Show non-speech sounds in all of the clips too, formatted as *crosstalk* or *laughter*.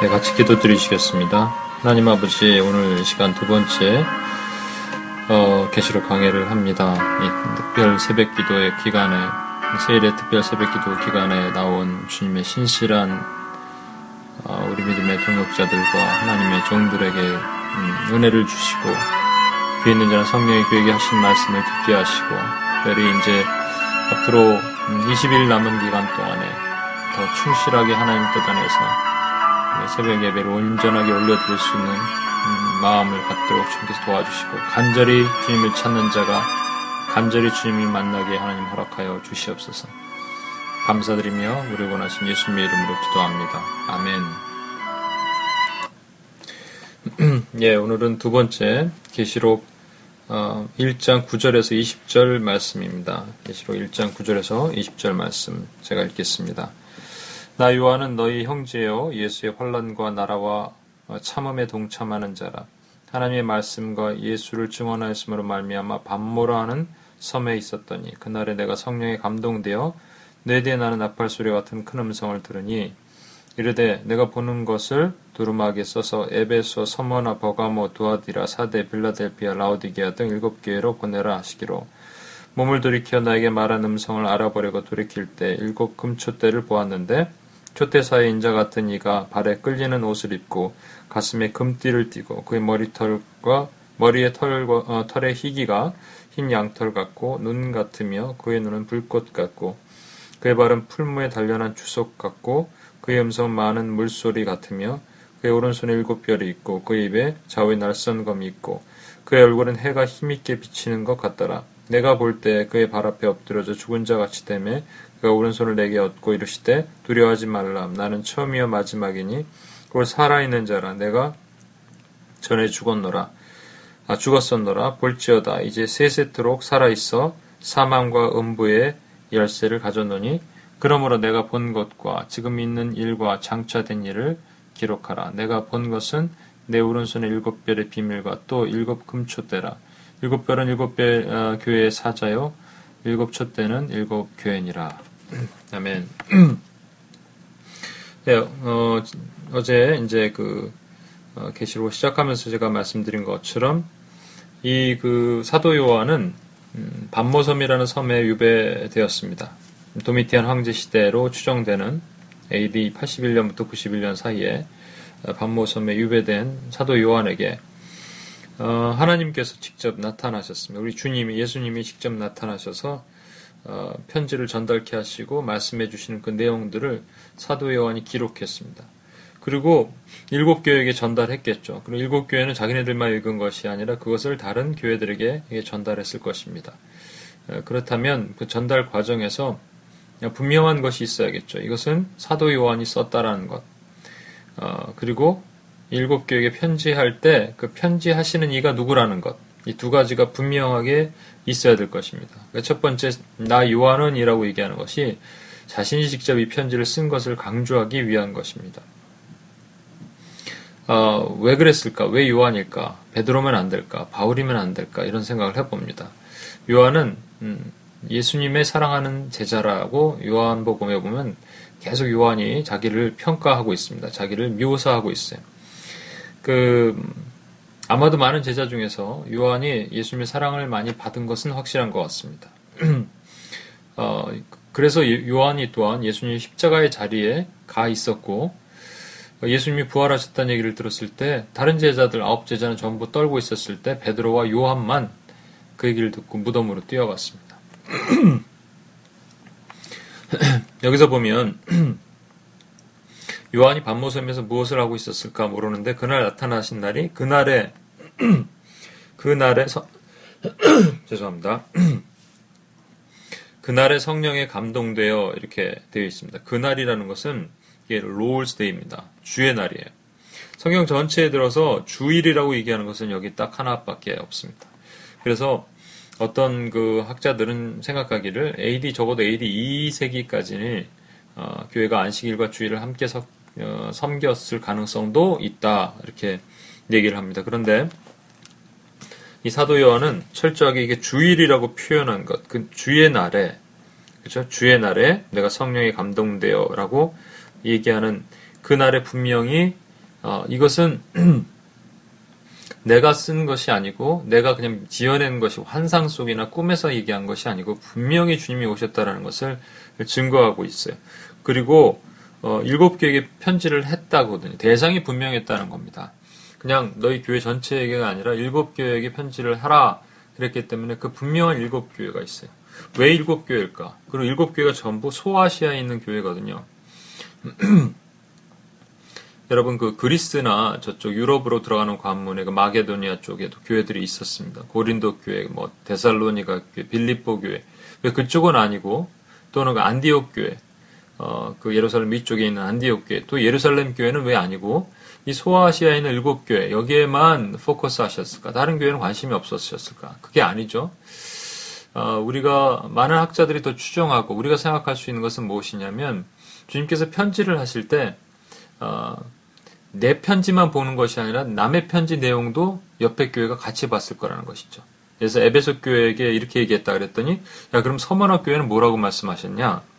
네, 같이 기도 드리시겠습니다. 하나님 아버지, 오늘 시간 두 번째 어, 계시록 강해를 합니다. 이 특별 새벽 기도의 기간에 세일의 특별 새벽 기도 기간에 나온 주님의 신실한 어, 우리 믿음의 동역자들과 하나님의 종들에게 음, 은혜를 주시고 귀 있는 자는 성령의 교회에 하신 말씀을 듣게 하시고 특별히 이제 앞으로 20일 음, 남은 기간 동안에 더 충실하게 하나님 뜻 안에서 새벽 예배를 온전하게 올려드릴 수 있는 음, 마음을 갖도록 주님께서 도와주시고 간절히 주님을 찾는 자가 간절히 주님을 만나게 하나님 허락하여 주시옵소서. 감사드리며 우리 원하신 예수님의 이름으로 기도합니다. 아멘. *clears throat* 예, 오늘은 두 번째 계시록 1장 어, 9절에서 20절 말씀입니다. 계시록 1장 9절에서 20절 말씀 제가 읽겠습니다. 나 요한은 너희 형제여 예수의 환란과 나라와 참음에 동참하는 자라. 하나님의 말씀과 예수를 증언하였으므로 말미암아 반모라 하는 섬에 있었더니 그날에 내가 성령에 감동되어 뇌대에 나는 나팔 소리 같은 큰 음성을 들으니 이르되 내가 보는 것을 두루마기에 써서 에베소, 서머나, 버가모, 두아디라, 사대, 빌라델피아, 라오디게아 등 일곱 교회로 보내라 하시기로 몸을 돌이켜 나에게 말한 음성을 알아보려고 돌이킬 때 일곱 금초대를 보았는데 초대사의 인자 같은 이가 발에 끌리는 옷을 입고 가슴에 금띠를 띠고 그의 머리털과 머리의 털과 어, 털의 희기가 흰 양털 같고 눈 같으며 그의 눈은 불꽃 같고 그의 발은 풀무에 단련한 주석 같고 그의 음성은 많은 물소리 같으며 그의 오른손에 일곱 별이 있고 그의 입에 좌우에 날선검이 있고 그의 얼굴은 해가 힘있게 비치는 것 같더라. 내가 볼 때 그의 발 앞에 엎드려져 죽은 자 같이 되매 그가 오른손을 내게 얻고 이르시되 두려워하지 말라. 나는 처음이요 마지막이니 그걸 살아있는 자라. 내가 전에 죽었노라. 아 죽었었노라. 볼지어다. 이제 세세토록 살아있어 사망과 음부의 열쇠를 가졌노니 그러므로 내가 본 것과 지금 있는 일과 장차된 일을 기록하라. 내가 본 것은 내 오른손의 일곱 별의 비밀과 또 일곱 금초대라. 일곱 별은 일곱 별 어, 교회의 사자요. 일곱 촛대는 일곱 교회니라 아멘. *clears throat* 네, 어, 어제 이제 그 어, 계시록 시작하면서 제가 말씀드린 것처럼 이 그 사도 요한은 음, 반모섬이라는 섬에 유배되었습니다. 도미티안 황제 시대로 추정되는 AD 81년부터 91년 사이에 반모섬에 유배된 사도 요한에게 어, 하나님께서 직접 나타나셨습니다. 우리 주님이 예수님이 직접 나타나셔서 어, 편지를 전달케 하시고 말씀해 주시는 그 내용들을 사도 요한이 기록했습니다. 그리고 일곱 교회에게 전달했겠죠. 그리고 일곱 교회는 자기네들만 읽은 것이 아니라 그것을 다른 교회들에게 전달했을 것입니다. 어, 그렇다면 그 전달 과정에서 분명한 것이 있어야겠죠. 이것은 사도 요한이 썼다라는 것. 어, 그리고 일곱 교회에게 편지할 때 그 편지하시는 이가 누구라는 것. 이 두 가지가 분명하게 있어야 될 것입니다. 그러니까 첫 번째, 나 요한은이라고 얘기하는 것이 자신이 직접 이 편지를 쓴 것을 강조하기 위한 것입니다. 어, 왜 그랬을까? 왜 요한일까? 베드로면 안 될까? 바울이면 안 될까? 이런 생각을 해봅니다. 요한은 음, 예수님의 사랑하는 제자라고 요한복음에 보면 계속 요한이 자기를 평가하고 있습니다. 자기를 묘사하고 있어요. 그 아마도 많은 제자 중에서 요한이 예수님의 사랑을 많이 받은 것은 확실한 것 같습니다. *clears throat* 어, 그래서 요한이 또한 예수님 십자가의 자리에 가 있었고 예수님이 부활하셨다는 얘기를 들었을 때 다른 제자들 아홉 제자는 전부 떨고 있었을 때 베드로와 요한만 그 얘기를 듣고 무덤으로 뛰어갔습니다. *clears throat* 여기서 보면 *clears throat* 요한이 밧모섬에서 무엇을 하고 있었을까 모르는데 그날 나타나신 날이 그날에 *clears throat* 그날에 서, *clears throat* 죄송합니다. *clears throat* 그날에 성령에 감동되어 이렇게 되어 있습니다. 그날이라는 것은 이게 Lord's Day입니다. 주의 날이에요. 성경 전체에 들어서 주일이라고 얘기하는 것은 여기 딱 하나밖에 없습니다. 그래서 어떤 그 학자들은 생각하기를 AD 적어도 AD 2세기까지는 어, 교회가 안식일과 주일을 함께 서, 어, 섬겼을 가능성도 있다 이렇게 얘기를 합니다. 그런데 이 사도 요한은 철저하게 이게 주일이라고 표현한 것, 그 주의 날에, 그죠? 주의 날에 내가 성령에 감동되어라고 얘기하는 그 날에 분명히 어, 이것은 *clears throat* 내가 쓴 것이 아니고 내가 그냥 지어낸 것이 환상 속이나 꿈에서 얘기한 것이 아니고 분명히 주님이 오셨다라는 것을 증거하고 있어요. 그리고 어, 일곱 교회에게 편지를 했다거든요. 대상이 분명했다는 겁니다. 그냥 너희 교회 전체에게가 아니라 일곱 교회에게 편지를 하라 그랬기 때문에 그 분명한 일곱 교회가 있어요. 왜 일곱 교회일까? 그리고 일곱 교회가 전부 소아시아에 있는 교회거든요. *clears throat* 여러분 그 그리스나 저쪽 유럽으로 들어가는 관문에 그 마게도니아 쪽에도 교회들이 있었습니다. 고린도 교회, 뭐 데살로니가 교회, 빌립보 교회. 왜 그쪽은 아니고 또는 그 안디옥 교회, 어, 그 예루살렘 위쪽에 있는 안디옥 교회, 또 예루살렘 교회는 왜 아니고 이 소아시아에 있는 일곱 교회 여기에만 포커스 하셨을까? 다른 교회는 관심이 없었을까? 그게 아니죠. 어, 우리가 많은 학자들이 더 추정하고 우리가 생각할 수 있는 것은 무엇이냐면 주님께서 편지를 하실 때 어, 내 편지만 보는 것이 아니라 남의 편지 내용도 옆에 교회가 같이 봤을 거라는 것이죠. 그래서 에베소 교회에게 이렇게 얘기했다 그랬더니 야 그럼 서머나 교회는 뭐라고 말씀하셨냐?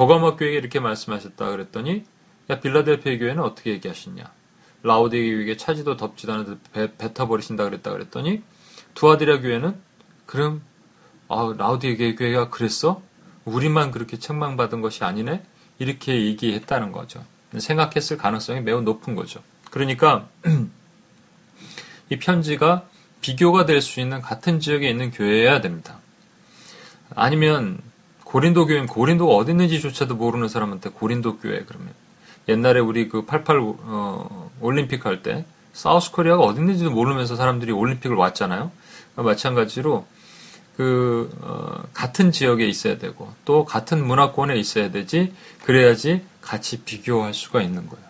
보가마 교회에게 이렇게 말씀하셨다 그랬더니 야 빌라델피아 교회는 어떻게 얘기하셨냐? 라우디게 교회에게 차지도 덥지도 않은데 뱉어버리신다 그랬다 그랬더니 두아디라 교회는 그럼 아, 라우디게 교회가 그랬어? 우리만 그렇게 책망받은 것이 아니네? 이렇게 얘기했다는 거죠. 생각했을 가능성이 매우 높은 거죠. 그러니까 *clears throat* 이 편지가 비교가 될 수 있는 같은 지역에 있는 교회여야 됩니다. 아니면 고린도 교회는 고린도가 어디 있는지조차도 모르는 사람한테 고린도 교회 그러면 옛날에 우리 그 88 어, 올림픽 할 때 사우스 코리아가 어디 있는지도 모르면서 사람들이 올림픽을 왔잖아요. 마찬가지로 그 어, 같은 지역에 있어야 되고 또 같은 문화권에 있어야 되지 그래야지 같이 비교할 수가 있는 거예요.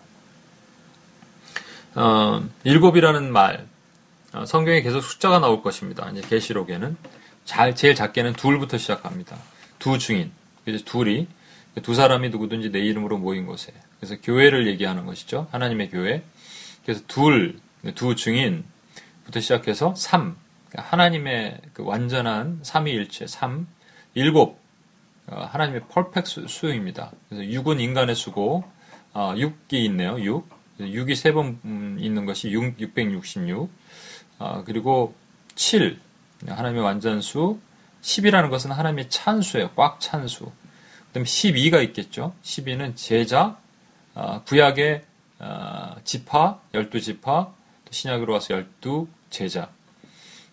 어, 일곱이라는 말 어, 성경에 계속 숫자가 나올 것입니다. 이제 계시록에는 잘 제일 작게는 둘부터 시작합니다. 두 증인 이제 둘이 두 사람이 누구든지 내 이름으로 모인 곳에 그래서 교회를 얘기하는 것이죠. 하나님의 교회. 그래서 둘, 두 증인부터 시작해서 삼, 하나님의 그 완전한 삼위일체, 삼, 일곱, 어, 하나님의 펄펙 수입니다. 그래서 6은 인간의 수고, 어, 6이 있네요. 6. 6이 세번 음, 있는 것이 6, 666. 어, 그리고 7. 하나님의 완전수. 10이라는 것은 하나님의 찬수예요. 꽉 찬수. 그 다음에 12가 있겠죠. 12는 제자, 어, 구약의 어, 지파, 12지파, 신약으로 와서 12 제자.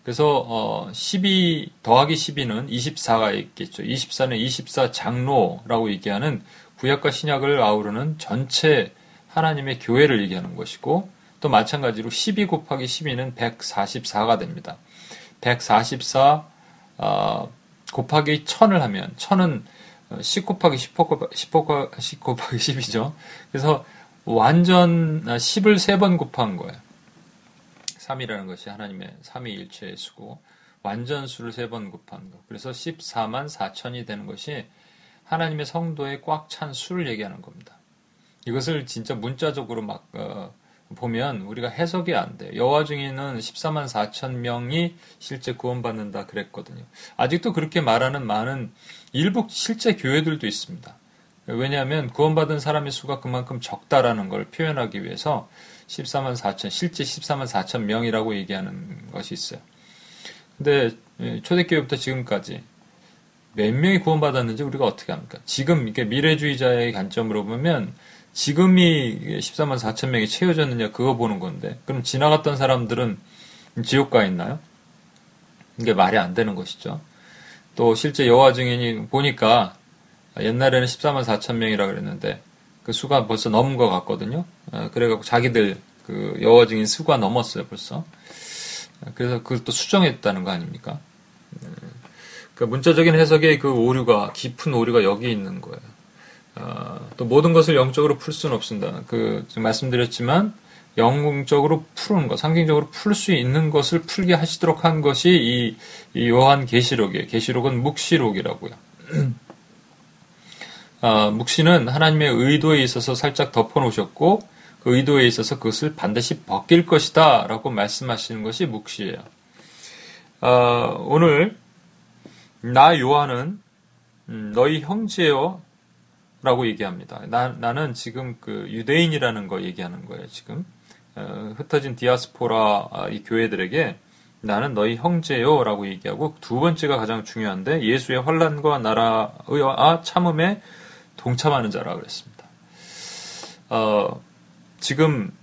그래서 어, 12 더하기 12는 24가 있겠죠. 24는 24 장로라고 얘기하는 구약과 신약을 아우르는 전체 하나님의 교회를 얘기하는 것이고 또 마찬가지로 12 곱하기 12는 144가 됩니다. 144 어, 곱하기 1000을 하면 1000은 10 곱하기 10 곱하기 10 곱하기 10이죠. 그래서 완전 10을 3번 곱한 거예요. 3이라는 것이 하나님의 삼위일체의 수고 완전 수를 세번 곱한 것. 그래서 14만 4천이 되는 것이 하나님의 성도의 꽉찬 수를 얘기하는 겁니다. 이것을 진짜 문자적으로 막 어, 보면 우리가 해석이 안 돼. 여호와 중에는 14만 4천 명이 실제 구원받는다 그랬거든요. 아직도 그렇게 말하는 많은 일부 실제 교회들도 있습니다. 왜냐하면 구원받은 사람의 수가 그만큼 적다라는 걸 표현하기 위해서 14만 4천, 실제 14만 4천 명이라고 얘기하는 것이 있어요. 근데 예, 초대교회부터 지금까지 몇 명이 구원받았는지 우리가 어떻게 합니까? 지금 이렇게 미래주의자의 관점으로 보면 지금이 14만 4천 명이 채워졌느냐 그거 보는 건데 그럼 지나갔던 사람들은 지옥 가 있나요? 이게 말이 안 되는 것이죠. 또 실제 여호와 증인이 보니까 옛날에는 14만 4천 명이라 그랬는데 그 수가 벌써 넘은 것 같거든요. 어, 그래갖고 자기들 그 여호 증인 수가 넘었어요 벌써. 그래서 그걸 또 수정했다는 거 아닙니까? 그 문자적인 해석의 그 오류가 깊은 오류가 여기 있는 거예요. 어, 또 모든 것을 영적으로 풀 수는 없습니다. 그 말씀드렸지만 영적으로 푸는 것, 상징적으로 풀 수 있는 것을 풀게 하시도록 한 것이 이, 이 요한 계시록이에요. 계시록은 묵시록이라고요. *clears throat* 어, 묵시는 하나님의 의도에 있어서 살짝 덮어놓으셨고 그 의도에 있어서 그것을 반드시 벗길 것이다 라고 말씀하시는 것이 묵시예요. 어, 오늘 나 요한은 음, 너희 형제요 라고 얘기합니다. 나, 나는 지금 그 유대인이라는 거 얘기하는 거예요, 지금. 어, 흩어진 디아스포라 아, 이 교회들에게 나는 너희 형제요 라고 얘기하고 두 번째가 가장 중요한데 예수의 환란과 나라의 참음에 동참하는 자라 그랬습니다. 어, 지금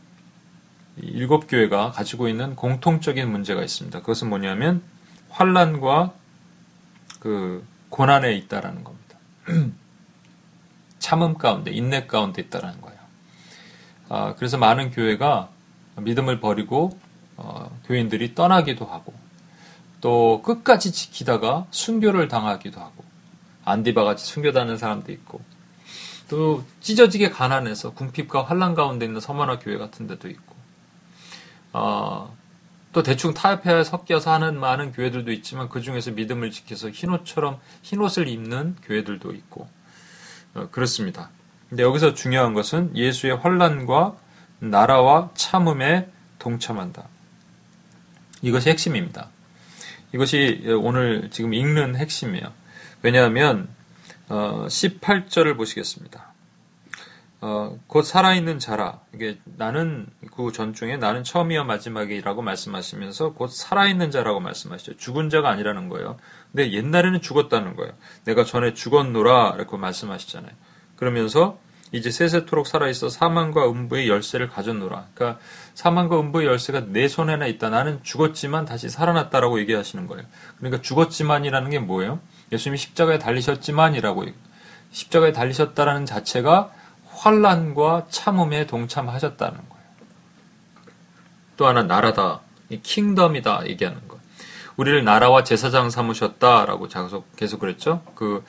일곱 교회가 가지고 있는 공통적인 문제가 있습니다. 그것은 뭐냐면 환란과 그 고난에 있다라는 겁니다. *clears throat* 참음 가운데 인내 가운데 있다라는 거예요. 아, 그래서 많은 교회가 믿음을 버리고 어, 교인들이 떠나기도 하고 또 끝까지 지키다가 순교를 당하기도 하고 안디바 같이 순교다는 사람도 있고 또 찢어지게 가난해서 궁핍과 환란 가운데 있는 서머나 교회 같은 데도 있고 어, 또 대충 타협해 섞여서 하는 많은 교회들도 있지만 그 중에서 믿음을 지켜서 흰옷처럼 흰옷을 입는 교회들도 있고 어, 그렇습니다. 근데 여기서 중요한 것은 예수의 환란과 나라와 참음에 동참한다. 이것이 핵심입니다. 이것이 오늘 지금 읽는 핵심이에요. 왜냐하면 어, 18절을 보시겠습니다. 어, 곧 살아있는 자라. 이게 나는 그 전중에 나는 처음이야 마지막이라고 말씀하시면서 곧 살아있는 자라고 말씀하시죠. 죽은 자가 아니라는 거예요. 근데 옛날에는 죽었다는 거예요. 내가 전에 죽었노라 이렇게 말씀하시잖아요. 그러면서 이제 세세토록 살아있어 사망과 음부의 열쇠를 가졌노라. 그러니까 사망과 음부의 열쇠가 내 손에나 있다. 나는 죽었지만 다시 살아났다라고 얘기하시는 거예요. 그러니까 죽었지만이라는 게 뭐예요? 예수님이 십자가에 달리셨지만이라고 십자가에 달리셨다라는 자체가 환란과 참음에 동참하셨다는 거예요. 또 하나 나라다, 킹덤이다 얘기하는 거. 우리를 나라와 제사장 삼으셨다라고 계속 계속 그랬죠. 그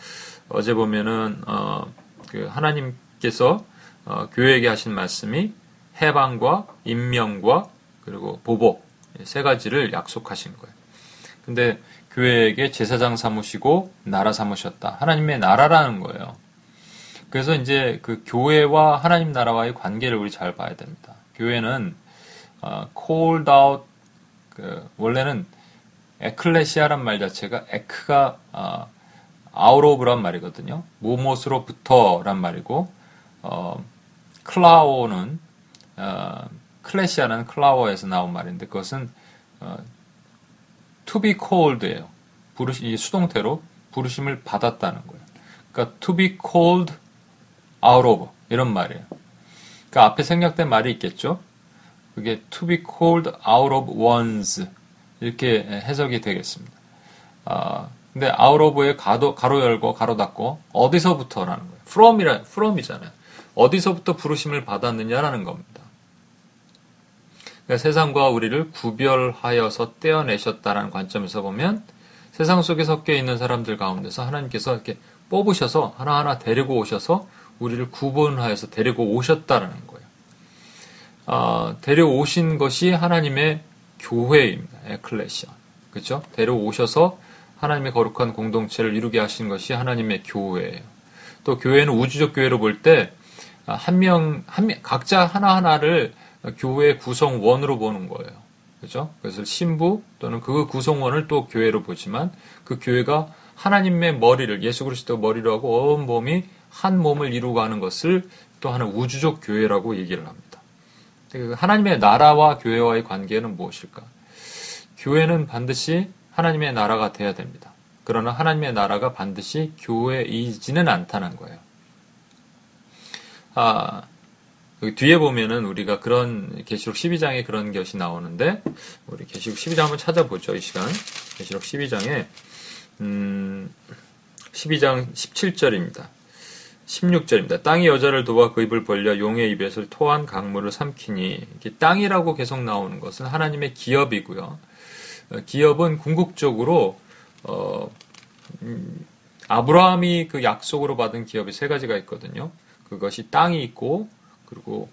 어제 보면은 어, 그 하나님께서 어, 교회에게 하신 말씀이 해방과 임명과 그리고 보복 세 가지를 약속하신 거예요. 근데 교회에게 제사장 삼으시고 나라 삼으셨다. 하나님의 나라라는 거예요. 그래서 이제 그 교회와 하나님 나라와의 관계를 우리 잘 봐야 됩니다. 교회는 어, called out 그 원래는 에클레시아란 말 자체가 에크가 어, out of란 말이거든요. 무엇으로부터란 말이고 어, 클라오는 어, 클래시아는 클라워에서 나온 말인데 그것은 어, to be called예요. 부르시 수동태로 부르심을 받았다는 거예요. 그러니까 to be called out of 이런 말이에요. 그 앞에 생략된 말이 있겠죠. 그게 to be called out of ones 이렇게 해석이 되겠습니다. 아, 근데 out of의 가로, 가로 열고 가로 닫고 어디서부터라는 거예요. from이라 from이잖아요. 어디서부터 부르심을 받았느냐라는 겁니다. 그러니까 세상과 우리를 구별하여서 떼어내셨다라는 관점에서 보면 세상 속에 섞여 있는 사람들 가운데서 하나님께서 이렇게 뽑으셔서 하나하나 데리고 오셔서 우리를 구분하여서 데리고 오셨다라는 거예요. 어, 데려오신 것이 하나님의 교회입니다. 에클레시아. 그렇죠? 데려오셔서 하나님의 거룩한 공동체를 이루게 하신 것이 하나님의 교회예요. 또 교회는 우주적 교회로 볼 때 한 명, 한 명, 각자 하나하나를 교회 구성원으로 보는 거예요. 그죠? 그래서 신부 또는 그 구성원을 또 교회로 보지만 그 교회가 하나님의 머리를 예수 그리스도 머리로 하고 온 몸이 한 몸을 이루고 하는 것을 또 하는 우주적 교회라고 얘기를 합니다. 그 하나님의 나라와 교회와의 관계는 무엇일까? 교회는 반드시 하나님의 나라가 돼야 됩니다. 그러나 하나님의 나라가 반드시 교회이지는 않다는 거예요. 아, 뒤에 보면은 우리가 그런 계시록 12장에 그런 것이 나오는데 우리 계시록 12장 한번 찾아보죠. 이 시간 계시록 12장에 음, 12장 17절입니다. 16절입니다. 땅이 여자를 도와 그 입을 벌려 용의 입에서 토한 강물을 삼키니 땅이라고 계속 나오는 것은 하나님의 기업이고요. 어, 기업은 궁극적으로 어, 음, 아브라함이 그 약속으로 받은 기업이 세 가지가 있거든요. 그것이 땅이 있고 그리고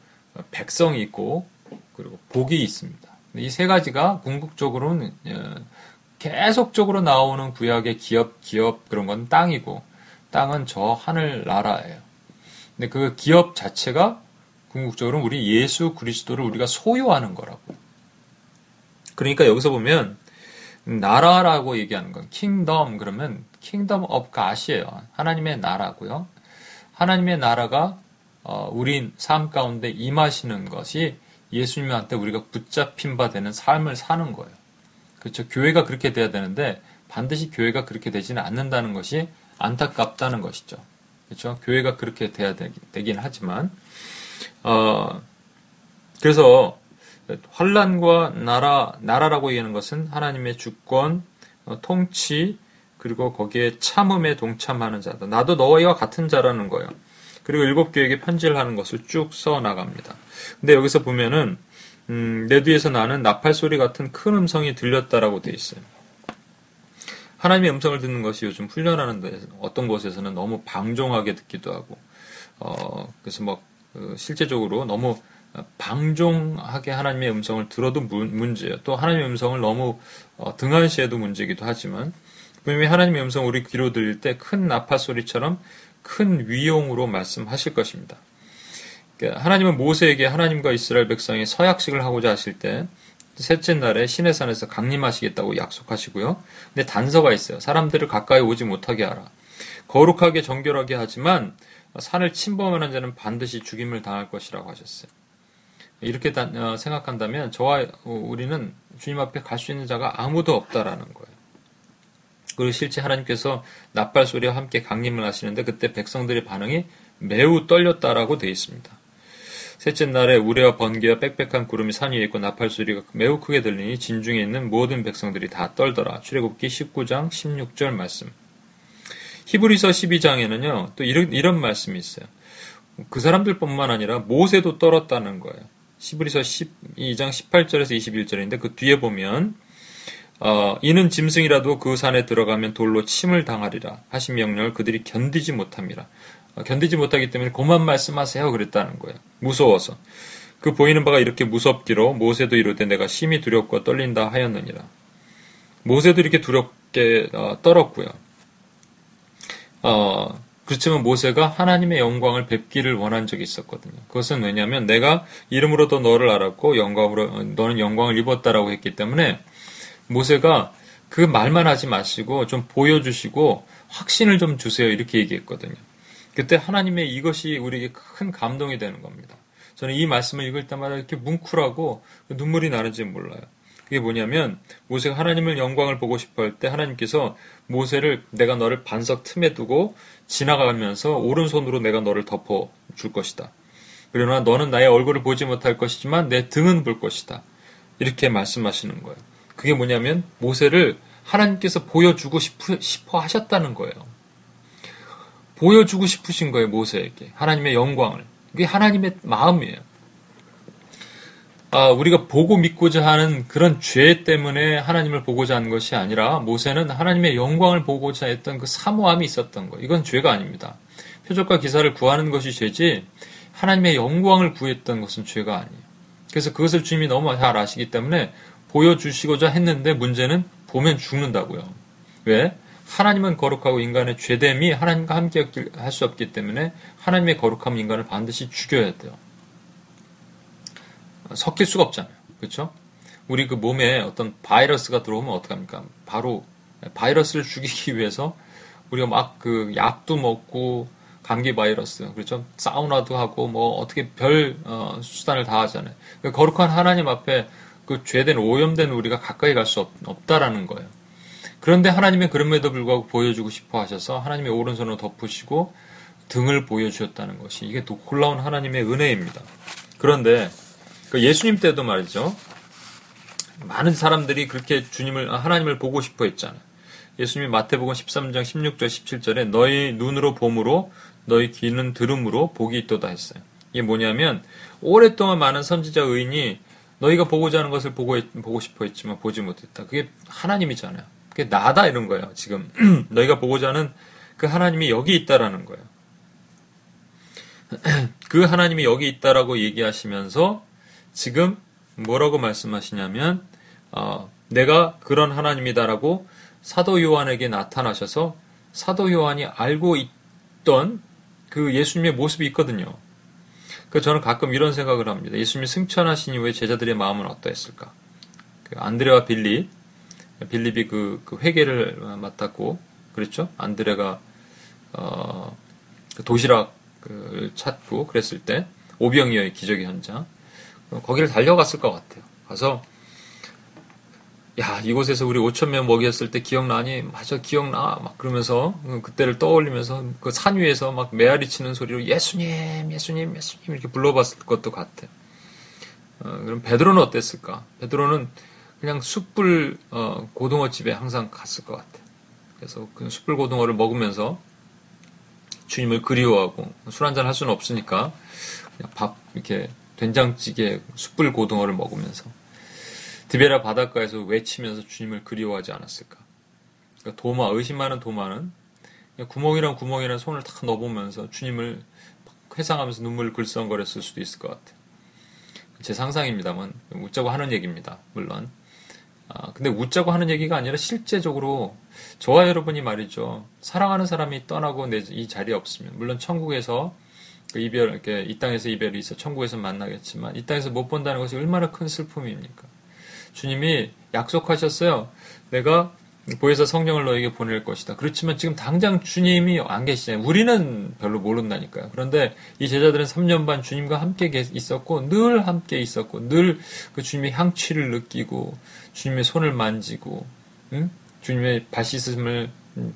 백성이 있고 그리고 복이 있습니다. 이 세 가지가 궁극적으로는 어, 계속적으로 나오는 구약의 기업 기업 그런 건 땅이고 땅은 저 하늘 나라예요. 근데 그 기업 자체가 궁극적으로 우리 예수 그리스도를 우리가 소유하는 거라고. 그러니까 여기서 보면 나라라고 얘기하는 건 kingdom 그러면 kingdom of God이에요. 하나님의 나라고요. 하나님의 나라가 어, 우리 삶 가운데 임하시는 것이 예수님한테 우리가 붙잡힌 바 되는 삶을 사는 거예요. 그렇죠. 교회가 그렇게 돼야 되는데 반드시 교회가 그렇게 되지는 않는다는 것이 안타깝다는 것이죠. 그렇죠. 교회가 그렇게 돼야 되긴 하지만 어 그래서 환란과 나라 나라라고 얘기하는 것은 하나님의 주권, 어, 통치 그리고 거기에 참음에 동참하는 자다. 나도 너와 같은 자라는 거예요. 그리고 일곱 교회에게 편지를 하는 것을 쭉 써 나갑니다. 근데 여기서 보면은 음, 내 뒤에서 나는 나팔 소리 같은 큰 음성이 들렸다라고 돼 있어요. 하나님의 음성을 듣는 것이 요즘 훈련하는 데 어떤 곳에서는 너무 방종하게 듣기도 하고, 어, 그래서 뭐, 그 실제적으로 너무 방종하게 하나님의 음성을 들어도 문제예요. 또 하나님의 음성을 너무 어, 등한시해도 문제이기도 하지만, 분명히 하나님의 음성 우리 귀로 들릴 때 큰 나파 소리처럼 큰 위용으로 말씀하실 것입니다. 그러니까 하나님은 모세에게 하나님과 이스라엘 백성이 서약식을 하고자 하실 때 셋째 날에 시내산에서 강림하시겠다고 약속하시고요. 근데 단서가 있어요. 사람들을 가까이 오지 못하게 하라. 거룩하게 정결하게 하지만 산을 침범하는 자는 반드시 죽임을 당할 것이라고 하셨어요. 이렇게 어, 생각한다면 저와 우리는 주님 앞에 갈 수 있는 자가 아무도 없다라는 거예요. 그리고 실제 하나님께서 나팔 소리와 함께 강림을 하시는데 그때 백성들의 반응이 매우 떨렸다라고 되어 있습니다. 셋째 날에 우레와 번개와 빽빽한 구름이 산 위에 있고 나팔 소리가 매우 크게 들리니 진중에 있는 모든 백성들이 다 떨더라. 출애굽기 19장 16절 말씀. 히브리서 12장에는요. 또 이런 이런 말씀이 있어요. 그 사람들뿐만 아니라 모세도 떨었다는 거예요. 히브리서 12장 18절에서 21절인데 그 뒤에 보면 어, 이는 짐승이라도 그 산에 들어가면 돌로 침을 당하리라 하신 명령을 그들이 견디지 못합니다. 어, 견디지 못하기 때문에 그만 말씀하세요 그랬다는 거예요. 무서워서. 그 보이는 바가 이렇게 무섭기로 모세도 이르되 내가 심히 두렵고 떨린다 하였느니라. 모세도 이렇게 두렵게 어, 떨었고요. 어, 그렇지만 모세가 하나님의 영광을 뵙기를 원한 적이 있었거든요. 그것은 왜냐하면 내가 이름으로도 너를 알았고 영광으로 어, 너는 영광을 입었다라고 했기 때문에 모세가 그 말만 하지 마시고 좀 보여주시고 확신을 좀 주세요 이렇게 얘기했거든요. 그때 하나님의 이것이 우리에게 큰 감동이 되는 겁니다. 저는 이 말씀을 읽을 때마다 이렇게 뭉클하고 눈물이 나는지 몰라요. 그게 뭐냐면 모세가 하나님을 영광을 보고 싶어 할 때 하나님께서 모세를 내가 너를 반석 틈에 두고 지나가면서 오른손으로 내가 너를 덮어 줄 것이다. 그러나 너는 나의 얼굴을 보지 못할 것이지만 내 등은 볼 것이다. 이렇게 말씀하시는 거예요. 그게 뭐냐면 모세를 하나님께서 보여주고 싶어, 싶어 하셨다는 거예요. 보여주고 싶으신 거예요, 모세에게. 하나님의 영광을. 그게 하나님의 마음이에요. 아, 우리가 보고 믿고자 하는 그런 죄 때문에 하나님을 보고자 하는 것이 아니라 모세는 하나님의 영광을 보고자 했던 그 사모함이 있었던 거예요. 이건 죄가 아닙니다. 표적과 기사를 구하는 것이 죄지 하나님의 영광을 구했던 것은 죄가 아니에요. 그래서 그것을 주님이 너무 잘 아시기 때문에 보여주시고자 했는데 문제는 보면 죽는다고요. 왜? 하나님은 거룩하고 인간의 죄됨이 하나님과 함께 할 수 없기 때문에 하나님의 거룩함 인간을 반드시 죽여야 돼요. 섞일 수가 없잖아요. 그렇죠? 우리 그 몸에 어떤 바이러스가 들어오면 어떡합니까? 바로 바이러스를 죽이기 위해서 우리가 막 그 약도 먹고 감기 바이러스 그렇죠? 사우나도 하고 뭐 어떻게 별 어, 수단을 다 하잖아요. 그 거룩한 하나님 앞에 그 죄된 오염된 우리가 가까이 갈 수 없다라는 거예요. 그런데 하나님의 그럼에도 불구하고 보여주고 싶어 하셔서 하나님의 오른손으로 덮으시고 등을 보여주셨다는 것이 이게 또 놀라운 하나님의 은혜입니다. 그런데 그 예수님 때도 말이죠. 많은 사람들이 그렇게 주님을 아, 하나님을 보고 싶어 했잖아요. 예수님이 마태복음 13장 16절 17절에 너희 눈으로 봄으로 너희 귀는 들음으로 복이 있도다 했어요. 이게 뭐냐면 오랫동안 많은 선지자 의인이 너희가 보고자 하는 것을 보고 보고 싶어 했지만 보지 못했다. 그게 하나님이잖아요. 그게 나다 이런 거예요. 지금 *clears throat* 너희가 보고자 하는 그 하나님이 여기 있다라는 거예요. *clears throat* 그 하나님이 여기 있다라고 얘기하시면서 지금 뭐라고 말씀하시냐면 어, 내가 그런 하나님이다라고 사도 요한에게 나타나셔서 사도 요한이 알고 있던 그 예수님의 모습이 있거든요. 그 저는 가끔 이런 생각을 합니다. 예수님이 승천하신 이후에 제자들의 마음은 어떠했을까? 그 안드레와 빌립, 빌립이 그, 그 회개를 맡았고, 그렇죠? 안드레가 어, 그 도시락을 찾고 그랬을 때 오병이어의 기적의 현장. 거기를 달려갔을 것 같아요. 가서 야 이곳에서 우리 5천 명 먹였을 때 기억나니? 맞아 기억나. 막 그러면서 그때를 떠올리면서 그 산 위에서 막 메아리 치는 소리로 예수님, 예수님, 예수님 이렇게 불러봤을 것도 같아. 어, 그럼 베드로는 어땠을까? 베드로는 그냥 숯불 어, 고등어 집에 항상 갔을 것 같아. 그래서 그 숯불 고등어를 먹으면서 주님을 그리워하고 술 한잔 할 수는 없으니까 그냥 밥 이렇게 된장찌개 숯불 고등어를 먹으면서 디베라 바닷가에서 외치면서 주님을 그리워하지 않았을까? 그러니까 도마 의심 많은 도마는 구멍이랑 구멍이랑 손을 탁 넣어보면서 주님을 회상하면서 눈물을 글썽거렸을 수도 있을 것 같아요. 제 상상입니다만 웃자고 하는 얘기입니다. 물론. 아, 근데 웃자고 하는 얘기가 아니라 실제적으로 저와 여러분이 말이죠. 사랑하는 사람이 떠나고 내 이 자리에 없으면 물론 천국에서 그 이별 이렇게 이 땅에서 이별이 있어 천국에서 만나겠지만 이 땅에서 못 본다는 것이 얼마나 큰 슬픔입니까? 주님이 약속하셨어요. 내가 보혜사 성령을 너에게 보낼 것이다. 그렇지만 지금 당장 주님이 안 계시잖아요. 우리는 별로 모른다니까요. 그런데 이 제자들은 3년 ban 주님과 함께 있었고 늘 함께 있었고 늘 그 주님의 향취를 느끼고 주님의 손을 만지고 응? 주님의 발 씻음을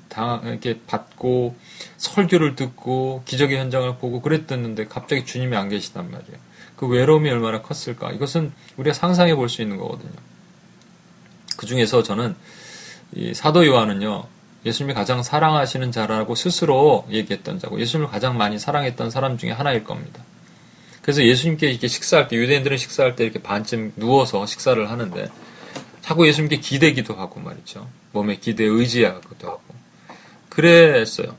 당 이렇게 받고 설교를 듣고 기적의 현장을 보고 그랬었는데 갑자기 주님이 안 계시단 말이에요. 그 외로움이 얼마나 컸을까? 이것은 우리가 상상해 볼 수 있는 거거든요. 그 중에서 저는 이 사도 요한은요, 예수님이 가장 사랑하시는 자라고 스스로 얘기했던 자고, 예수님을 가장 많이 사랑했던 사람 중에 하나일 겁니다. 그래서 예수님께 이렇게 식사할 때, 유대인들은 식사할 때 이렇게 반쯤 누워서 식사를 하는데, 자꾸 예수님께 기대기도 하고 말이죠. 몸에 기대 의지하기도 하고. 그랬어요.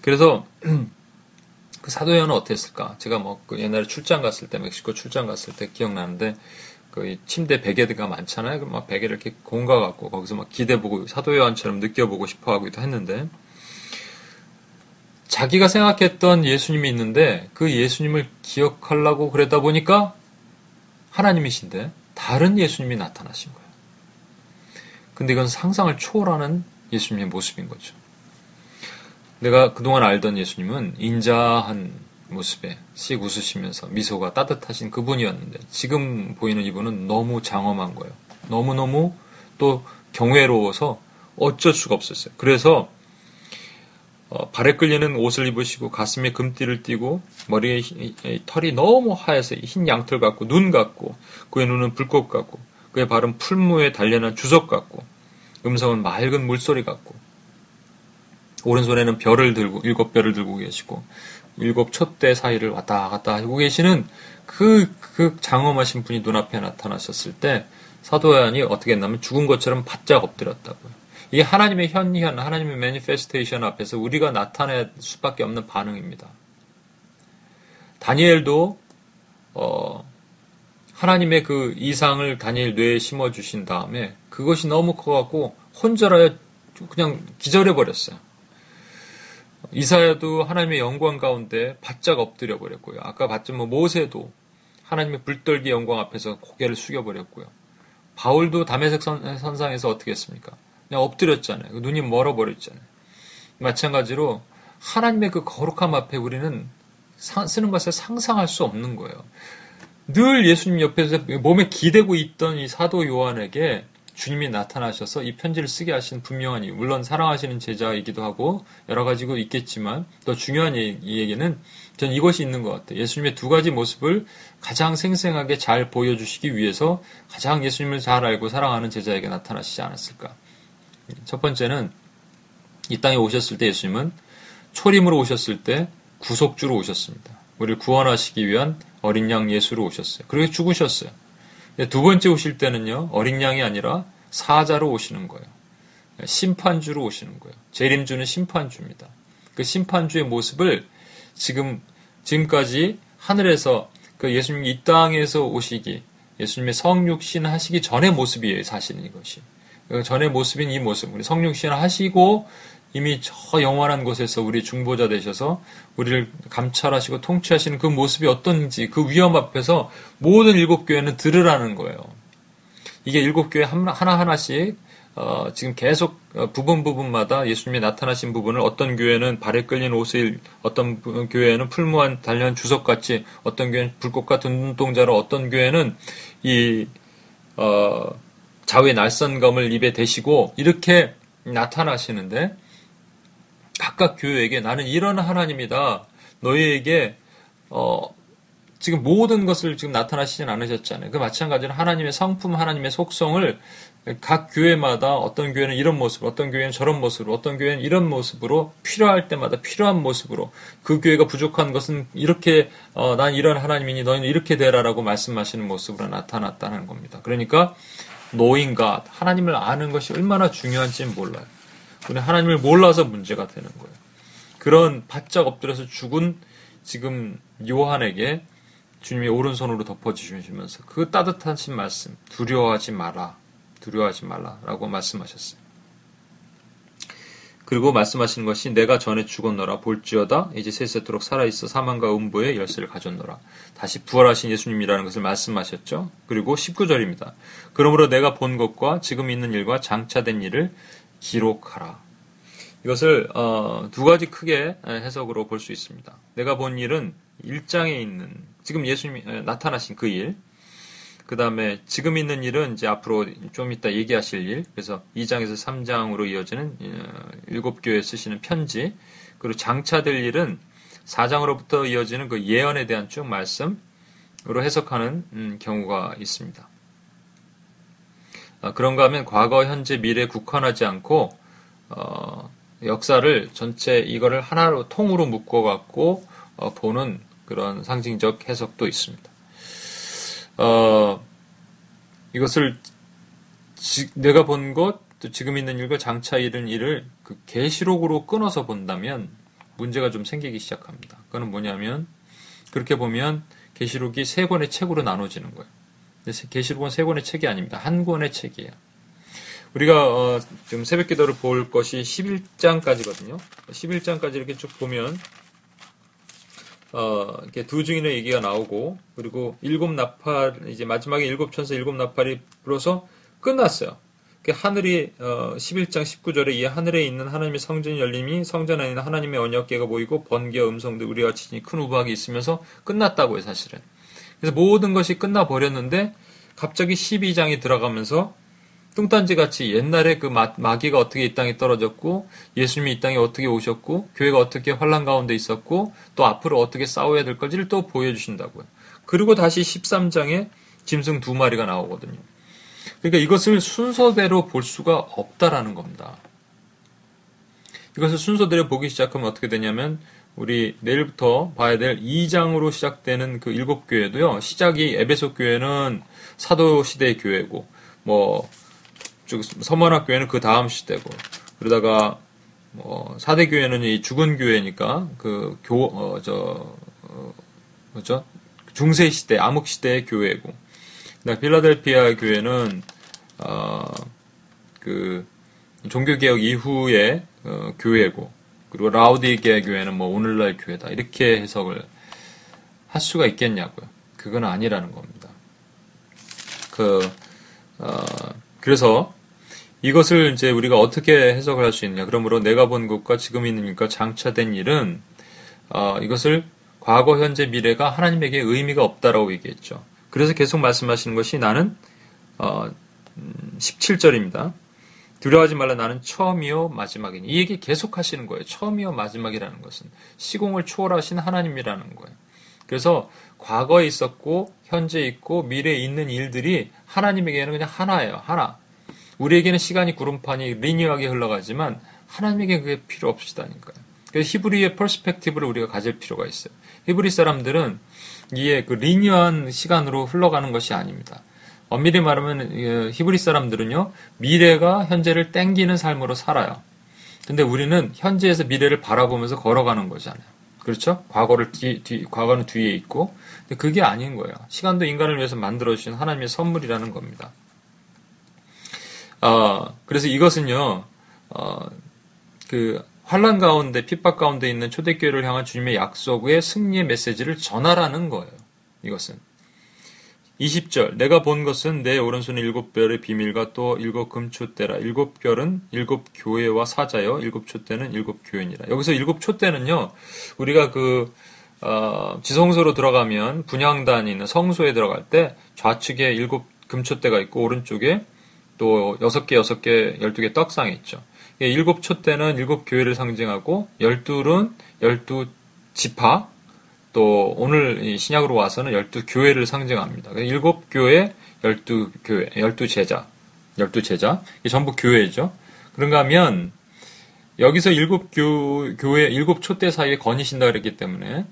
그래서, *clears throat* 그 사도 요한은 어땠을까? 제가 뭐 그 옛날에 출장 갔을 때, 멕시코 출장 갔을 때 기억나는데, 그 침대 베개가 많잖아요. 그막 베개를 이렇게 공가 갖고 거기서 막 기대 보고 사도 요한처럼 느껴보고 싶어 하기도 했는데 자기가 생각했던 예수님이 있는데 그 예수님을 기억하려고 그러다 보니까 하나님이신데 다른 예수님이 나타나신 거예요. 근데 이건 상상을 초월하는 예수님의 모습인 거죠. 내가 그동안 알던 예수님은 인자한 모습에 씩 웃으시면서 미소가 따뜻하신 그분이었는데 지금 보이는 이분은 너무 장엄한 거예요. 너무너무 또 경외로워서 어쩔 수가 없었어요. 그래서 어, 발에 끌리는 옷을 입으시고 가슴에 금띠를 띠고 머리에 털이 너무 하얘서 흰 양털 같고 눈 같고 그의 눈은 불꽃 같고 그의 발은 풀무에 단련한 주석 같고 음성은 맑은 물소리 같고 오른손에는 별을 들고 일곱 별을 들고 계시고 일곱 촛대 사이를 왔다 갔다 하고 계시는 그, 그 장엄하신 분이 눈앞에 나타나셨을 때 사도 요한이 어떻게 했냐면 죽은 것처럼 바짝 엎드렸다고요. 이게 하나님의 현현, 하나님의 매니페스테이션 앞에서 우리가 나타낼 수밖에 없는 반응입니다. 다니엘도 어, 하나님의 그 이상을 다니엘 뇌에 심어 주신 다음에 그것이 너무 커갖고 혼절하여 그냥 기절해 버렸어요. 이사야도 하나님의 영광 가운데 바짝 엎드려 버렸고요. 아까 봤지만 뭐 모세도 하나님의 불떨기 영광 앞에서 고개를 숙여 버렸고요. 바울도 담에색 선상에서 어떻게 했습니까? 그냥 엎드렸잖아요. 그 눈이 멀어 버렸잖아요. 마찬가지로 하나님의 그 거룩함 앞에 우리는 쓰는 것을 상상할 수 없는 거예요. 늘 예수님 옆에서 몸에 기대고 있던 이 사도 요한에게 주님이 나타나셔서 이 편지를 쓰게 하신 분명한 이유. 물론 사랑하시는 제자이기도 하고 여러 가지고 있겠지만 더 중요한 이 얘기는 전 이것이 있는 것 같아요. 예수님의 두 가지 모습을 가장 생생하게 잘 보여주시기 위해서 가장 예수님을 잘 알고 사랑하는 제자에게 나타나시지 않았을까. 첫 번째는 이 땅에 오셨을 때 예수님은 초림으로 오셨을 때 구속주로 오셨습니다. 우리를 구원하시기 위한 어린 양 예수로 오셨어요. 그리고 죽으셨어요. 두 번째 오실 때는요, 어린 양이 아니라 사자로 오시는 거예요. 심판주로 오시는 거예요. 재림주는 심판주입니다. 그 심판주의 모습을 지금, 지금까지 하늘에서 그 예수님이 이 땅에서 오시기, 예수님의 성육신 하시기 전의 모습이에요, 사실은 이것이. 그 전의 모습인 이 모습, 우리 성육신 하시고 이미 저 영원한 곳에서 우리 중보자 되셔서 우리를 감찰하시고 통치하시는 그 모습이 어떤지 그 위험 앞에서 모든 일곱 교회는 들으라는 거예요. 이게 일곱 교회 하나하나씩 어, 지금 계속 어, 부분 부분마다 예수님이 나타나신 부분을 어떤 교회는 발에 끌린 옷을 어떤 교회는 풀무한 달려한 주석같이 어떤 교회는 불꽃 같은 눈동자로 어떤 교회는 이 어, 좌우의 날선검을 입에 대시고 이렇게 나타나시는데 각각 교회에게 나는 이런 하나님이다. 너희에게 어, 지금 모든 것을 지금 나타나시진 않으셨잖아요. 그 마찬가지로 하나님의 성품, 하나님의 속성을 각 교회마다 어떤 교회는 이런 모습, 어떤 교회는 저런 모습으로, 어떤 교회는 이런 모습으로 필요할 때마다 필요한 모습으로 그 교회가 부족한 것은 이렇게 어, 난 이런 하나님이니 너희는 이렇게 되라라고 말씀하시는 모습으로 나타났다는 겁니다. 그러니까 노인과 하나님을 아는 것이 얼마나 중요한지는 몰라요. 우리 하나님을 몰라서 문제가 되는 거예요. 그런 바짝 엎드려서 죽은 지금 요한에게 주님이 오른손으로 덮어주시면서 그 따뜻하신 말씀 두려워하지 마라 두려워하지 말라라고 말씀하셨어요. 그리고 말씀하시는 것이 내가 전에 죽었노라 볼지어다 이제 세세토록 살아있어 사망과 음부의 열쇠를 가졌노라 다시 부활하신 예수님이라는 것을 말씀하셨죠. 그리고 19절입니다. 그러므로 내가 본 것과 지금 있는 일과 장차된 일을 기록하라. 이것을 어, 두 가지 크게 해석으로 볼 수 있습니다. 내가 본 일은 1장에 있는 지금 예수님이 나타나신 그 일, 그 다음에 지금 있는 일은 이제 앞으로 좀 이따 얘기하실 일, 그래서 2장에서 3장으로 이어지는 어, 일곱 교회 쓰시는 편지, 그리고 장차될 일은 4장으로부터 이어지는 그 예언에 대한 쭉 말씀으로 해석하는 음, 경우가 있습니다. 어, 그런가 하면 과거, 현재, 미래 국한하지 않고 어, 역사를 전체 이거를 하나로 통으로 묶어갖고 어, 보는 그런 상징적 해석도 있습니다. 어, 이것을 지, 내가 본 것, 또 지금 있는 일과 장차 이른 일을 그 계시록으로 끊어서 본다면 문제가 좀 생기기 시작합니다. 그거는 뭐냐면 그렇게 보면 계시록이 세 권의 책으로 나눠지는 거예요. 계시록은 세 권의 책이 아닙니다. 한 권의 책이에요. 우리가 어, 지금 새벽 기도를 볼 것이 11장까지거든요. 11장까지 이렇게 쭉 보면 어, 이렇게 두 증인의 얘기가 나오고 그리고 일곱 나팔 이제 마지막에 일곱 천사 일곱 나팔이 불어서 끝났어요. 그 하늘이 어, 11장 19절에 이 하늘에 있는 하나님의 성전이 열림이 성전 안에 있는 하나님의 언약궤가 보이고 번개와 음성도 우리와 같이 큰 우박이 있으면서 끝났다고요 사실은. 그래서 모든 것이 끝나 버렸는데 갑자기 12장이 들어가면서 뚱딴지 같이 옛날에 그 마, 마귀가 어떻게 이 땅에 떨어졌고 예수님이 이 땅에 어떻게 오셨고 교회가 어떻게 환란 가운데 있었고 또 앞으로 어떻게 싸워야 될 건지를 또 보여주신다고요. 그리고 다시 13장에 짐승 두 마리가 나오거든요. 그러니까 이것을 순서대로 볼 수가 없다라는 겁니다. 이것을 순서대로 보기 시작하면 어떻게 되냐면 우리 내일부터 봐야 될 2장으로 시작되는 그 일곱 교회도요. 시작이 에베소 교회는 사도 시대의 교회고 뭐 서머학 교회는 그 다음 시대고 그러다가 뭐 사대 교회는 이 죽은 교회니까 그 교 어저 어, 뭐죠 중세 시대 암흑 시대의 교회고 그다음 필라델피아 교회는 어그 종교 개혁 이후의 어, 교회고 그리고 라우디게 교회는 뭐 오늘날 교회다 이렇게 해석을 할 수가 있겠냐고요. 그건 아니라는 겁니다. 그 어, 그래서 이것을 이제 우리가 어떻게 해석을 할 수 있느냐. 그러므로 내가 본 것과 지금 있는 일과 장차된 일은 어, 이것을 과거, 현재, 미래가 하나님에게 의미가 없다라고 얘기했죠. 그래서 계속 말씀하시는 것이 나는 어, 17절입니다. 음, 두려워하지 말라 나는 처음이요 마지막이니 이 얘기 계속 하시는 거예요. 처음이요 마지막이라는 것은 시공을 초월하신 하나님이라는 거예요. 그래서 과거에 있었고 현재 있고 미래에 있는 일들이 하나님에게는 그냥 하나예요. 하나. 우리에게는 시간이 구름판이 linear하게 흘러가지만 하나님에게 그게 필요 없시다니까요. 그래서 히브리의 perspective를 우리가 가질 필요가 있어요. 히브리 사람들은 이에 그 리니어한 시간으로 흘러가는 것이 아닙니다. 엄밀히 말하면 히브리 사람들은요 미래가 현재를 땡기는 삶으로 살아요. 근데 우리는 현재에서 미래를 바라보면서 걸어가는 거잖아요. 그렇죠? 과거를 뒤, 뒤 과거는 뒤에 있고, 근데 그게 아닌 거예요. 시간도 인간을 위해서 만들어 주신 하나님의 선물이라는 겁니다. 어, 그래서 이것은요, 어, 그 환란 가운데 핍박 가운데 있는 초대교회를 향한 주님의 약속의 승리의 메시지를 전하라는 거예요. 이것은 20절 내가 본 것은 내 오른손에 일곱 별의 비밀과 또 일곱 금초대라. 일곱 별은 일곱 교회와 사자여 일곱 초대는 일곱 교인이라. 여기서 일곱 초대는요 우리가 그 어, 지성소로 들어가면 분향단이 있는 성소에 들어갈 때 좌측에 일곱 금초대가 있고 오른쪽에 또 여섯 개 여섯 개 열두 개 떡상이 있죠. 일곱 촛대는 일곱 교회를 상징하고 열둘은 열두 지파 또 오늘 신약으로 와서는 열두 교회를 상징합니다. 일곱 교회, 열두 교회, 열두 제자, 열두 제자 이게 전부 교회죠. 그런가 하면 여기서 일곱 교, 교회, 일곱 촛대 사이에 거니신다 그랬기 때문에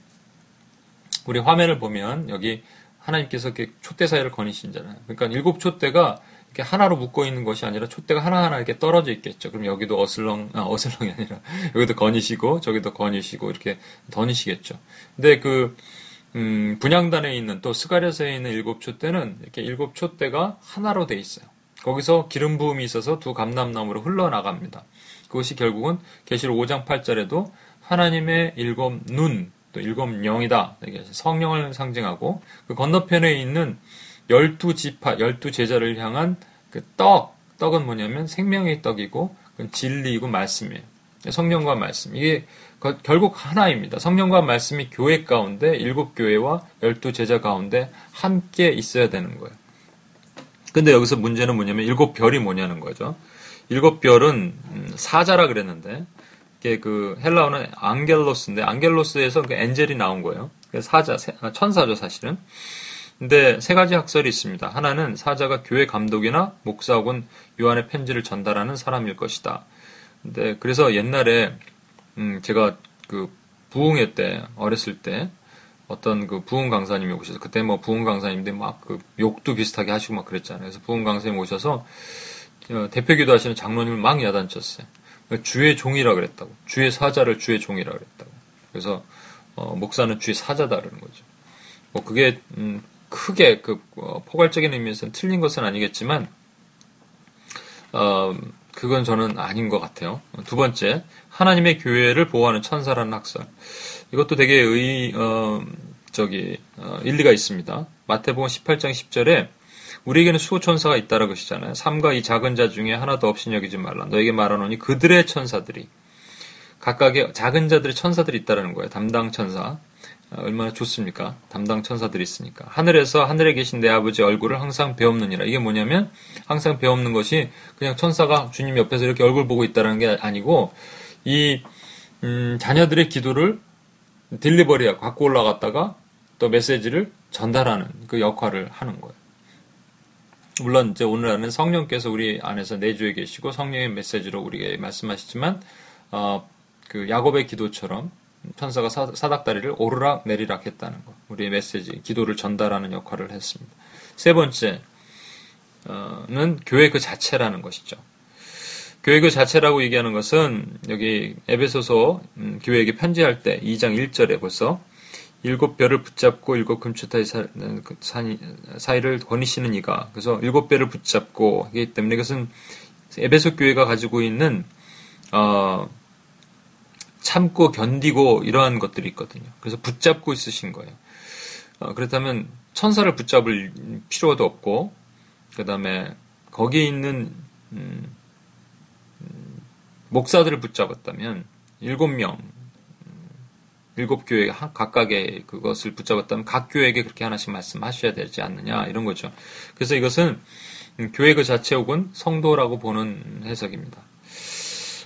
우리 화면을 보면 여기 하나님께서 촛대 사이를 거니신잖아요. 그러니까 일곱 촛대가 이렇게 하나로 묶어 있는 것이 아니라 촛대가 하나하나 이렇게 떨어져 있겠죠. 그럼 여기도 어슬렁, 아, 어슬렁이 아니라 *laughs* 여기도 거니시고 저기도 거니시고 이렇게 던니시겠죠. 근데 그, 음, 분양단에 있는 또 스가랴서에 있는 일곱 촛대는 이렇게 일곱 촛대가 하나로 돼 있어요. 거기서 기름 부음이 있어서 두 감람나무로 흘러나갑니다. 그것이 결국은 계시록 5장 8절에도 하나님의 일곱 눈, 또 일곱 영이다. 성령을 상징하고 그 건너편에 있는 열두 지파, 열두 제자를 향한 그 떡, 떡은 뭐냐면 생명의 떡이고 진리이고 말씀이에요. 성령과 말씀. 이게 결국 하나입니다. 성령과 말씀이 교회 가운데 일곱 교회와 열두 제자 가운데 함께 있어야 되는 거예요. 근데 여기서 문제는 뭐냐면 일곱 별이 뭐냐는 거죠. 일곱 별은 음, 사자라 그랬는데 이게 그 헬라어는 앙겔로스인데 앙겔로스에서 그 엔젤이 나온 거예요. 사자, 아, 천사죠 사실은. 근데 세 가지 학설이 있습니다. 하나는 사자가 교회 감독이나 목사 혹은 요한의 편지를 전달하는 사람일 것이다. 근데 그래서 옛날에 음 제가 그 부흥회 때 어렸을 때 어떤 그 부흥 강사님이 오셔서 그때 뭐 부흥 강사님인데 막그 욕도 비슷하게 하시고 막 그랬잖아요. 그래서 부흥 강사님 오셔서 어, 대표 기도 하시는 장로님을 막 야단쳤어요. 주의 종이라 그랬다고. 주의 사자를 주의 종이라 그랬다고. 그래서 어, 목사는 주의 사자다 그러는 거죠. 뭐 그게 음, 크게 그 어, 포괄적인 의미에서는 틀린 것은 아니겠지만 어, 그건 저는 아닌 것 같아요. 두 번째, 하나님의 교회를 보호하는 천사라는 학설. 이것도 되게 의, 어, 저기, 어, 일리가 있습니다. 마태복음 18장 10절에 우리에게는 수호천사가 있다라고 하시잖아요. 삼가 이 작은 자 중에 하나도 없이 여기지 말라. 너에게 말하노니 그들의 천사들이 각각의 작은 자들의 천사들이 있다라는 거예요. 담당 천사. 아, 얼마나 좋습니까? 담당 천사들이 있으니까. 하늘에서 하늘에 계신 내 아버지 얼굴을 항상 배없느니라. 이게 뭐냐면 항상 배없는 것이 그냥 천사가 주님 옆에서 이렇게 얼굴 보고 있다는 게 아니고 이 음, 자녀들의 기도를 딜리버리하고 갖고 올라갔다가 또 메시지를 전달하는 그 역할을 하는 거예요. 물론 이제 오늘 안에 성령께서 우리 안에서 내주에 계시고 성령의 메시지로 우리에게 말씀하시지만 어, 그 야곱의 기도처럼 천사가 사, 닥다리를 오르락 내리락 했다는 것. 우리의 메시지, 기도를 전달하는 역할을 했습니다. 세 번째는 교회 그 자체라는 것이죠. 교회 그 자체라고 얘기하는 것은 여기 에베소서 음, 교회에게 편지할 때 2장 1절에 벌써 일곱 별을 붙잡고 일곱 금추타의 그 사이를 거니시는 이가 그래서 일곱 별을 붙잡고 하기 때문에 이것은 에베소 교회가 가지고 있는 어, 참고 견디고 이러한 것들이 있거든요. 그래서 붙잡고 있으신 거예요. 어, 그렇다면 천사를 붙잡을 필요도 없고 그 다음에 거기에 있는 음, 음, 목사들을 붙잡았다면 일곱 명 음, 일곱 교회 각각의 그것을 붙잡았다면 각 교회에게 그렇게 하나씩 말씀하셔야 되지 않느냐 이런 거죠. 그래서 이것은 음, 교회 그 자체 혹은 성도라고 보는 해석입니다.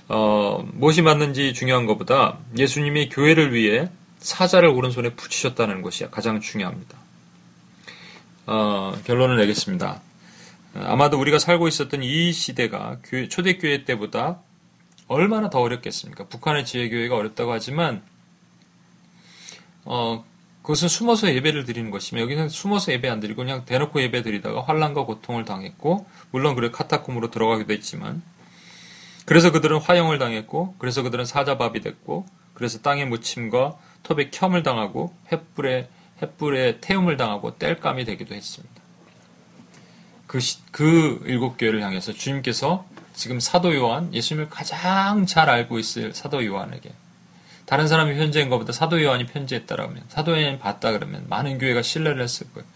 어, 무엇이 맞는지 중요한 것보다 예수님이 교회를 위해 사자를 오른손에 붙이셨다는 것이 가장 중요합니다. 어, 결론을 내겠습니다. 아마도 우리가 살고 있었던 이 시대가 교회, 초대교회 때보다 얼마나 더 어렵겠습니까? 북한의 지혜교회가 어렵다고 하지만, 어, 그것은 숨어서 예배를 드리는 것이며, 여기는 숨어서 예배 안 드리고 그냥 대놓고 예배 드리다가 환란과 고통을 당했고, 물론 그래 카타콤으로 들어가기도 했지만, 그래서 그들은 화형을 당했고, 그래서 그들은 사자밥이 됐고, 그래서 땅의 무침과 톱에 켬을 당하고, 횃불에, 횃불에 태움을 당하고, 땔감이 되기도 했습니다. 그, 시, 그 일곱 교회를 향해서 주님께서 지금 사도 요한, 예수님을 가장 잘 알고 있을 사도 요한에게, 다른 사람이 편지한 것보다 사도 요한이 편지했다라면, 사도 요한이 봤다 그러면 많은 교회가 신뢰를 했을 거예요.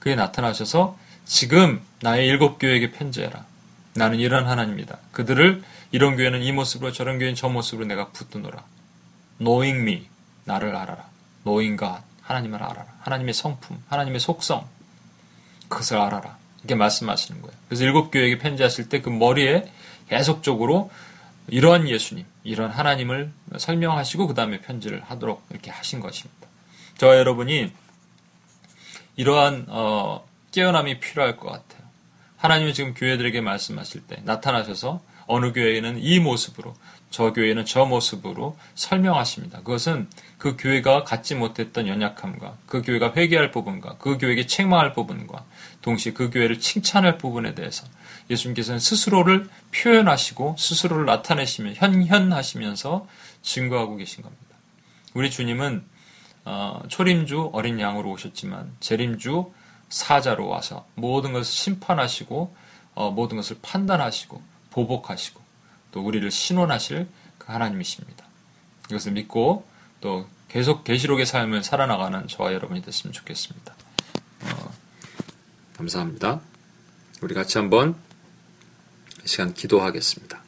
그에 나타나셔서 지금 나의 일곱 교회에게 편지해라. 나는 이런 하나님이다. 그들을 이런 교회는 이 모습으로 저런 교회는 저 모습으로 내가 붙드노라. knowing me 나를 알아라. knowing God 하나님을 알아라. 하나님의 성품, 하나님의 속성 그것을 알아라. 이렇게 말씀하시는 거예요. 그래서 일곱 교회에게 편지하실 때 그 머리에 계속적으로 이러한 예수님, 이런 하나님을 설명하시고 그 다음에 편지를 하도록 이렇게 하신 것입니다. 저와 여러분이 이러한 어, 깨어남이 필요할 것 같아요. 하나님이 지금 교회들에게 말씀하실 때 나타나셔서 어느 교회에는 이 모습으로 저 교회는 저 모습으로 설명하십니다. 그것은 그 교회가 갖지 못했던 연약함과 그 교회가 회개할 부분과 그 교회에게 책망할 부분과 동시에 그 교회를 칭찬할 부분에 대해서 예수님께서는 스스로를 표현하시고 스스로를 나타내시며 현현하시면서 증거하고 계신 겁니다. 우리 주님은 어, 초림주 어린 양으로 오셨지만 재림주 사자로 와서 모든 것을 심판하시고 어, 모든 것을 판단하시고 보복하시고 또 우리를 신원하실 그 하나님이십니다. 이것을 믿고 또 계속 계시록의 삶을 살아나가는 저와 여러분이 됐으면 좋겠습니다. 어, 감사합니다. 우리 같이 한번 시간 기도하겠습니다.